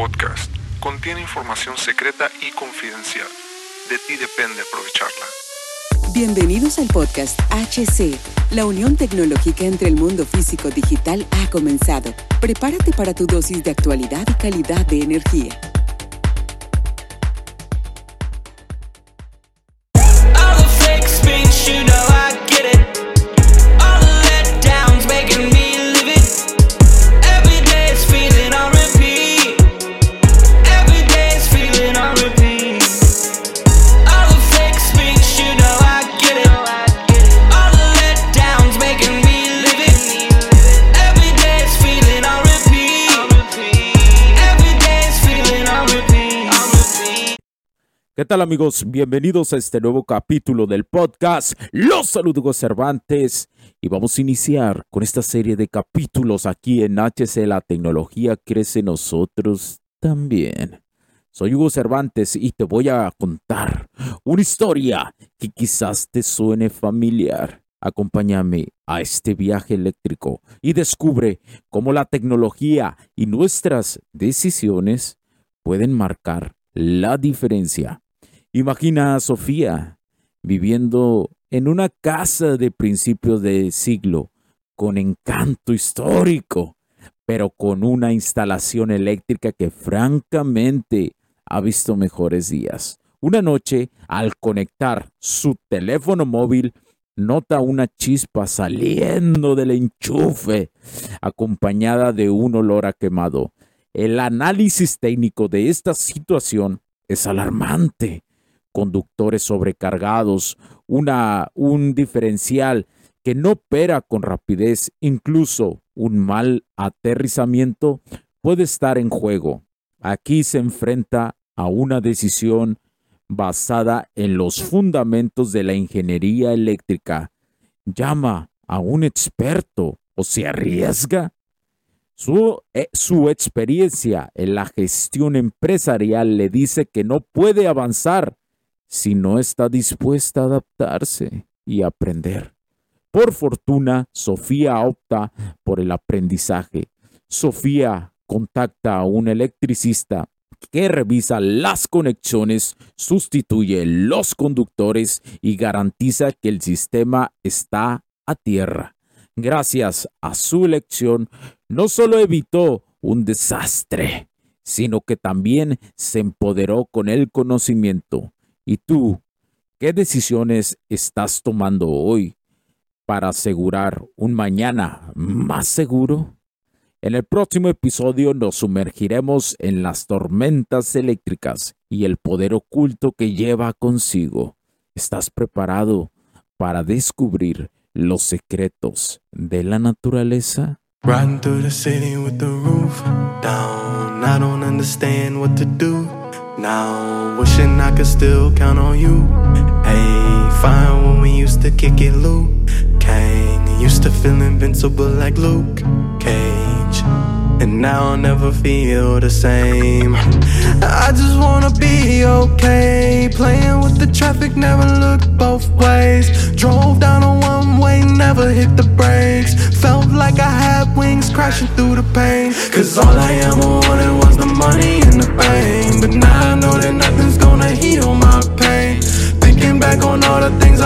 podcast contiene información secreta y confidencial. De ti depende aprovecharla. Bienvenidos al podcast HC. La unión tecnológica entre el mundo físico digital ha comenzado. Prepárate para tu dosis de actualidad y calidad de energía. ¿Qué tal amigos? Bienvenidos a este nuevo capítulo del podcast. Los saludo Hugo Cervantes y vamos a iniciar con esta serie de capítulos aquí en HC La tecnología crece nosotros también. Soy Hugo Cervantes y te voy a contar una historia que quizás te suene familiar. Acompáñame a este viaje eléctrico y descubre cómo la tecnología y nuestras decisiones pueden marcar la diferencia. Imagina a Sofía viviendo en una casa de principios de siglo con encanto histórico, pero con una instalación eléctrica que francamente ha visto mejores días. Una noche, al conectar su teléfono móvil, nota una chispa saliendo del enchufe, acompañada de un olor a quemado. El análisis técnico de esta situación es alarmante. Conductores sobrecargados, un diferencial que no opera con rapidez, incluso un mal aterrizamiento puede estar en juego. Aquí se enfrenta a una decisión basada en los fundamentos de la ingeniería eléctrica. Llama a un experto o se arriesga. Su, eh, su experiencia en la gestión empresarial le dice que no puede avanzar si no está dispuesta a adaptarse y aprender. Por fortuna, Sofía opta por el aprendizaje. Sofía contacta a un electricista que revisa las conexiones, sustituye los conductores y garantiza que el sistema está a tierra. Gracias a su elección, no solo evitó un desastre, sino que también se empoderó con el conocimiento. ¿Y tú, qué decisiones estás tomando hoy para asegurar un mañana más seguro? En el próximo episodio nos sumergiremos en las tormentas eléctricas y el poder oculto que lleva consigo. ¿Estás preparado para descubrir los secretos de la naturaleza? Riding through the city with the roof down. I don't understand what to do now. Wishing I could still count on you. Hey, fine when we used to kick it, Luke. Kang used to feel invincible like Luke Cage. And now I'll never feel the same. I just wanna be okay. Playing with the traffic, never looked both ways. Drove down a one way, never hit the brakes. Felt like I had wings crashing through the pain. Cause all I ever wanted was the money and the fame. But now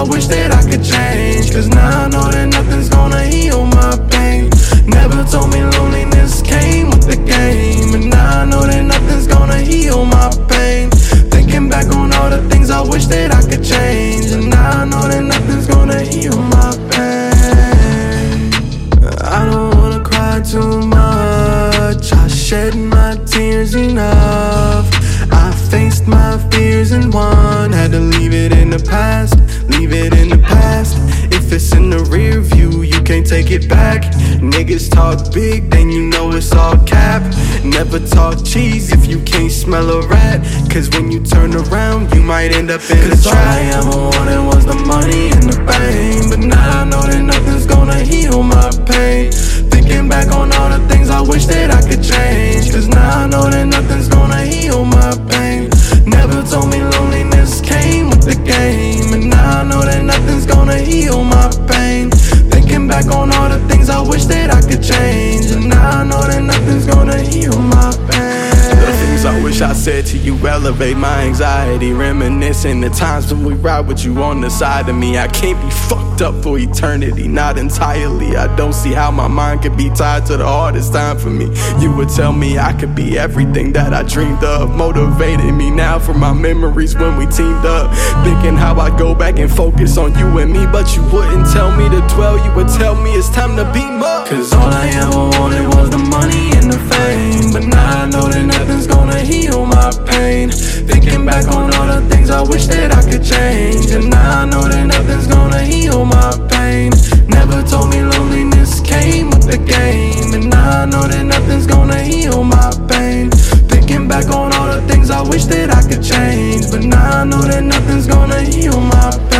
I wish that I could change. Cause now I know that nothing's gonna heal my pain. Never told me loneliness came with the game. And now I know that nothing's gonna heal my pain. Thinking back on all the things I wish that I could change. And now I know that nothing's gonna heal my pain. I don't wanna cry too much. I shed my tears enough. I faced my fears and won. Had to leave it in the past, leave it in the past. If it's in the rear view, you can't take it back. Niggas talk big, then you know it's all cap. Never talk cheese if you can't smell a rat. Cause when you turn around, you might end up in a trap. All I ever wanted was the money and the fame. But now I know that nothing's gonna heal my pain. Thinking back on all the things I wish that I could change. Cause now said to you, elevate my anxiety. Reminiscing the times when we ride with you on the side of me. I can't be fucked up for eternity, not entirely. I don't see how my mind could be tied to the hardest time for me. You would tell me I could be everything that I dreamed of. Motivated me now for my memories when we teamed up. Thinking how I'd go back and focus on you and me, but you wouldn't tell me to dwell. You would tell me it's time to beam up. Cause all I ever wanted was the money wish that I could change. And now I know that nothing's gonna heal my pain. Never told me loneliness came with the game. And now I know that nothing's gonna heal my pain. Thinking back on all the things I wish that I could change. But now I know that nothing's gonna heal my pain.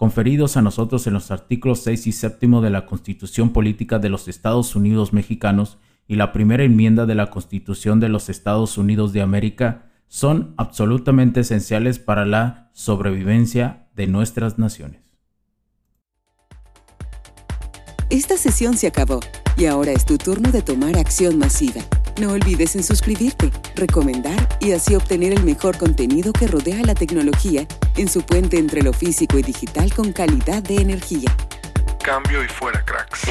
conferidos a nosotros en los artículos 6 y 7 de la Constitución Política de los Estados Unidos Mexicanos y la primera enmienda de la Constitución de los Estados Unidos de América son absolutamente esenciales para la sobrevivencia de nuestras naciones. Esta sesión se acabó y ahora es tu turno de tomar acción masiva. No olvides en suscribirte, recomendar y así obtener el mejor contenido que rodea la tecnología en su puente entre lo físico y digital con calidad de energía. Cambio y fuera, cracks.